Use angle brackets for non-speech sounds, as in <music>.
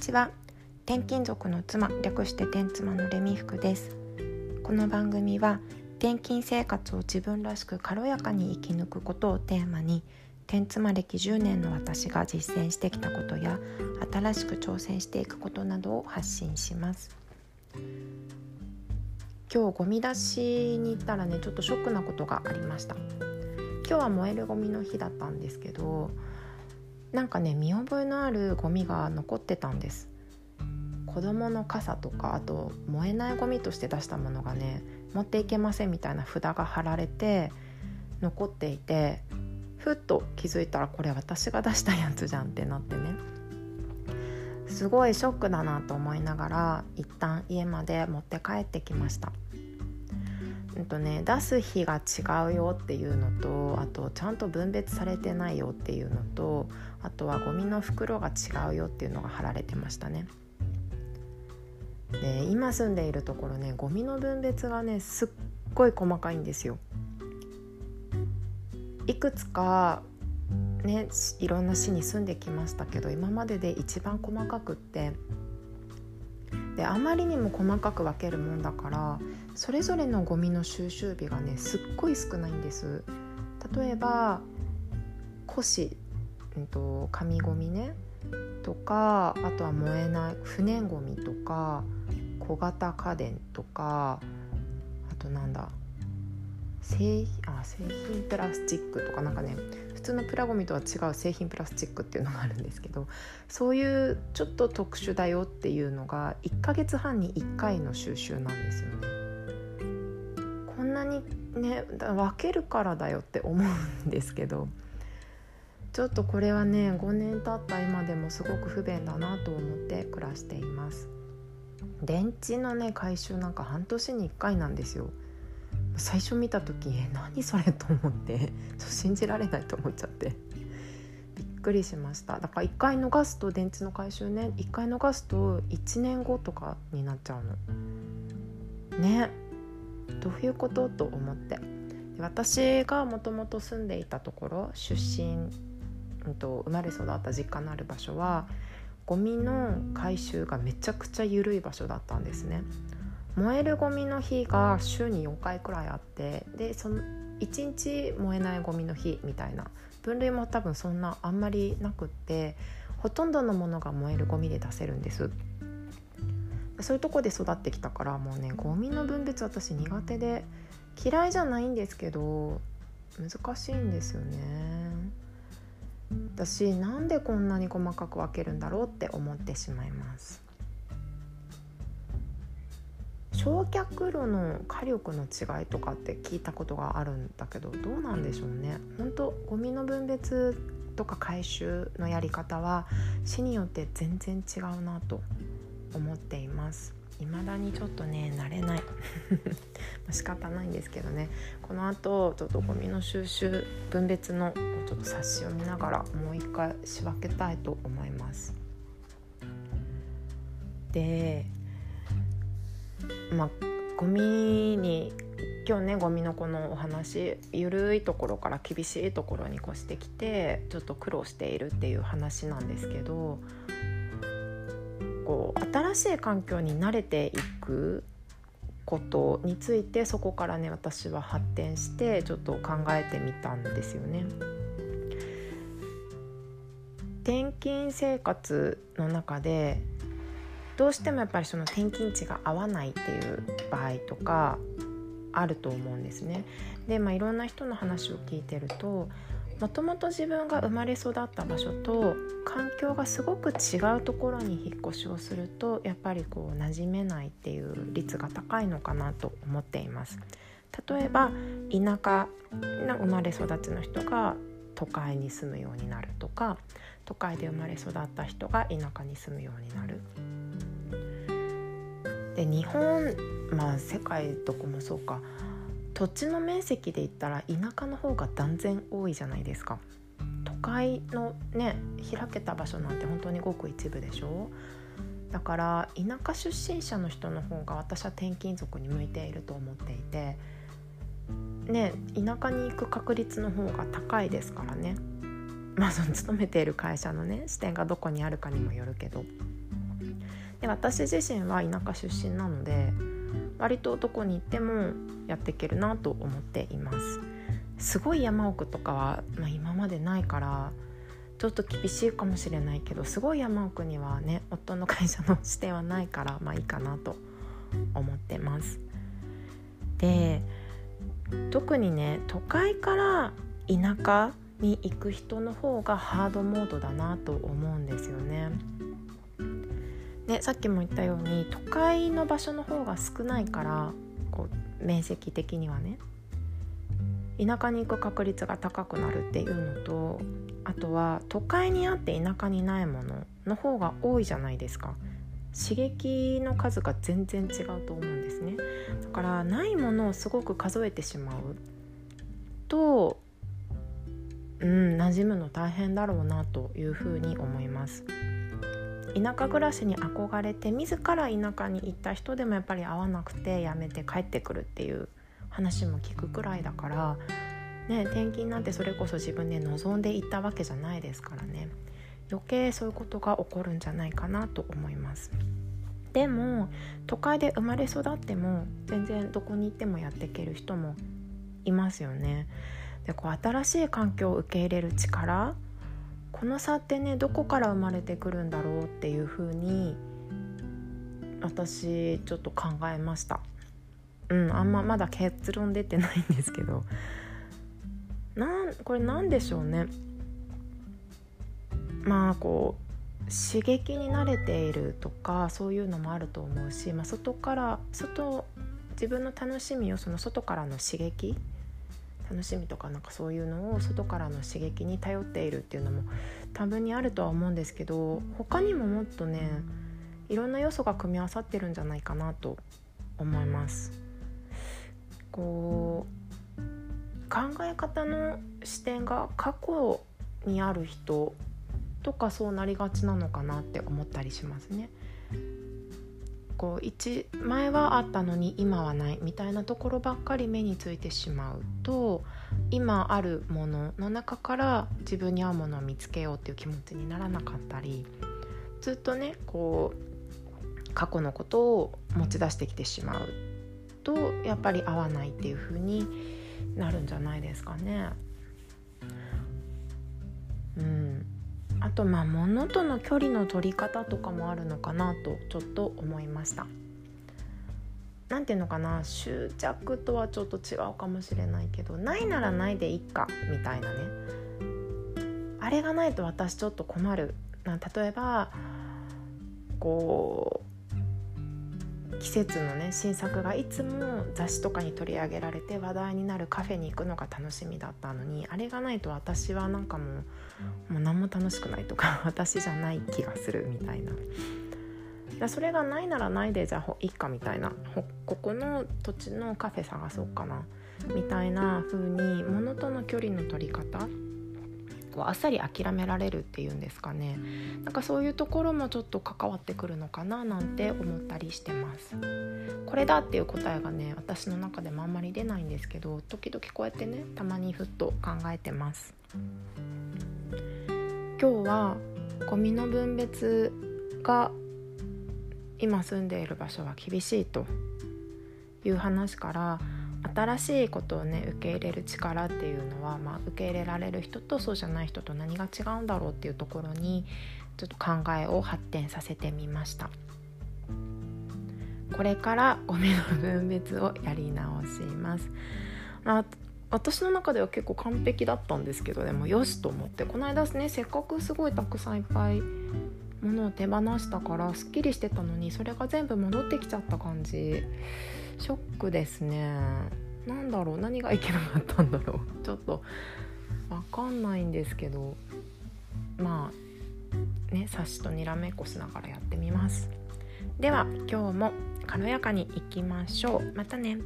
ちは。転勤族の妻略して転妻のレミ服です。この番組は転勤生活を自分らしく軽やかに生き抜くことをテーマに転妻歴10年の私が実践してきたことや新しく挑戦していくことなどを発信します。今日ゴミ出しに行ったらねちょっとショックなことがありました。今日は燃えるゴミの日だったんですけどなんかね見覚えのあるゴミが残ってたんです。子供の傘とかあと燃えないゴミとして出したものがね持っていけませんみたいな札が貼られて残っていてふっと気づいたらこれ私が出したやつじゃんってなってね。すごいショックだなと思いながら一旦家まで持って帰ってきました。うんとね、出す日が違うよっていうのとあとちゃんと分別されてないよっていうのとあとはゴミの袋が違うよっていうのが貼られてましたね。で今住んでいるところねゴミの分別がねすっごい細かいんですよ。いくつかねいろんな市に住んできましたけど今までで一番細かくってであまりにも細かく分けるもんだからそれぞれのゴミの収集日がねすっごい少ないんです。例えば古紙、うんと、紙ゴミねとかあとは燃えない不燃ゴミとか小型家電とかあとなんだ製あ製品プラスチックとかなんかね普通のプラゴミとは違う製品プラスチックっていうのがあるんですけどそういうちょっと特殊だよっていうのが1ヶ月半に1回の収集なんですよね。こんなにね分けるからだよって思うんですけどちょっとこれはね5年経った今でもすごく不便だなと思って暮らしています。電池のね回収なんか半年に1回なんですよ。最初見た時え何それと思ってちょっと信じられないと思っちゃって。びっくりしました。だから1回逃すと電池の回収ね。1回逃すと1年後とかになっちゃうの。ね。どういうこと？と思って。私がもともと住んでいたところ出身、うん、と生まれ育った実家のある場所はゴミの回収がめちゃくちゃ緩い場所だったんですね。燃えるゴミの日が週に4回くらいあってでその1日燃えないゴミの日みたいな。分類も多分そんなあんまりなくってほとんどのものが燃えるゴミで出せるんです。そういうとこで育ってきたからもうねゴミの分別私苦手で嫌いじゃないんですけど難しいんですよね。私なんでこんなに細かく分けるんだろうって思ってしまいます。焼却炉の火力の違いとかって聞いたことがあるんだけどどうなんでしょうね。本当ゴミの分別とか回収のやり方は市によって全然違うなと思っています。未だにちょっとね慣れない。<laughs> 仕方ないんですけどね。このあとちょっとゴミの収集分別のちょっと冊子を見ながらもう一回仕分けたいと思います。でまあゴミに今日ねゴミのこのお話ゆるいところから厳しいところに越してきてちょっと苦労しているっていう話なんですけどこう新しい環境に慣れていくことについてそこからね私は発展してちょっと考えてみたんですよね。転勤生活の中でどうしてもやっぱりその転勤地が合わないっていう場合とかあると思うんですね。で、まあ、いろんな人の話を聞いてるともともと自分が生まれ育った場所と環境がすごく違うところに引っ越しをするとやっぱりこう馴染めないっていう率が高いのかなと思っています。例えば田舎の生まれ育ちの人が都会に住むようになるとか都会で生まれ育った人が田舎に住むようになるで日本まあ世界どこもそうか。土地の面積で言ったら田舎の方が断然多いじゃないですか。都会のね開けた場所なんて本当にごく一部でしょ。だから田舎出身者の人の方が私は転勤族に向いていると思っていて。ね田舎に行く確率の方が高いですからね。まあその勤めている会社のね視点がどこにあるかにもよるけど。で私自身は田舎出身なので割とどこに行ってもやっていけるなと思っていますすごい山奥とかは、まあ、今までないからちょっと厳しいかもしれないけどすごい山奥にはね夫の会社の視点はないからまあいいかなと思ってますで特にね都会から田舎に行く人の方がハードモードだなと思うんですよね。ねさっきも言ったように都会の場所の方が少ないからこう面積的にはね。田舎に行く確率が高くなるっていうのとあとは都会にあって田舎にないものの方が多いじゃないですか。刺激の数が全然違うと思うんですね。だからないものをすごく数えてしまうとうん馴染むの大変だろうなというふうに思います。田舎暮らしに憧れて自ら田舎に行った人でもやっぱり会わなくてやめて帰ってくるっていう話も聞くくらいだからね転勤なんてそれこそ自分で望んでいったわけじゃないですからね。余計そういうことが起こるんじゃないかなと思います。でも都会で生まれ育っても全然どこに行ってもやっていける人もいますよね。でこう新しい環境を受け入れる力この差ってねどこから生まれてくるんだろうっていうふうに私ちょっと考えました。うんあんままだ結論出てないんですけど。なんこれ何でしょうね。まあこう刺激に慣れているとかそういうのもあると思うし、まあ、外から外自分の楽しみをその外からの刺激楽しみとかなんかそういうのを外からの刺激に頼っているっていうのも多分にあるとは思うんですけど他にももっとねいろんな要素が組み合わさってるんじゃないかなと思います。こう考え方の視点が過去にある人とかそうなりがちなのかなって思ったりしますね。こう一前はあったのに今はないみたいなところばっかり目についてしまうと今あるものの中から自分に合うものを見つけようっていう気持ちにならなかったりずっとねこう過去のことを持ち出してきてしまうとやっぱり合わないっていう風になるんじゃないですかね。あとまあ物との距離の取り方とかもあるのかなとちょっと思いました。何て言うのかな？執着とはちょっと違うかもしれないけどないならないでいっかみたいなね。あれがないと私ちょっと困る。な例えばこ季節のね新作がいつも雑誌とかに取り上げられて話題になるカフェに行くのが楽しみだったのにあれがないと私はなんかもうもう何も楽しくないとか <laughs> 私じゃない気がするみたいな。だそれがないならないでじゃあいいかみたいなここの土地のカフェ探そうかなみたいな風に物との距離の取り方こうあっさり諦められるっていうんですかね。なんかそういうところもちょっと関わってくるのかななんて思ったりしてます。これだっていう答えがね私の中でもあんまり出ないんですけど時々こうやってねたまにふっと考えてます。今日はゴミの分別が今住んでいる場所は厳しいという話から新しいことをね受け入れる力っていうのは、まあ、受け入れられる人とそうじゃない人と何が違うんだろうっていうところにちょっと考えを発展させてみました。これからゴミの分別をやり直します。あ私の中では結構完璧だったんですけどでもよしと思ってこの間ねせっかくすごいたくさんいっぱいものを手放したからすっきりしてたのにそれが全部戻ってきちゃった感じ。ショックですね。何だろう何がいけなかったんだろう。<laughs> ちょっと分かんないんですけど。まあね察しとにらめっこしながらやってみます。では今日も軽やかにいきましょう。またね。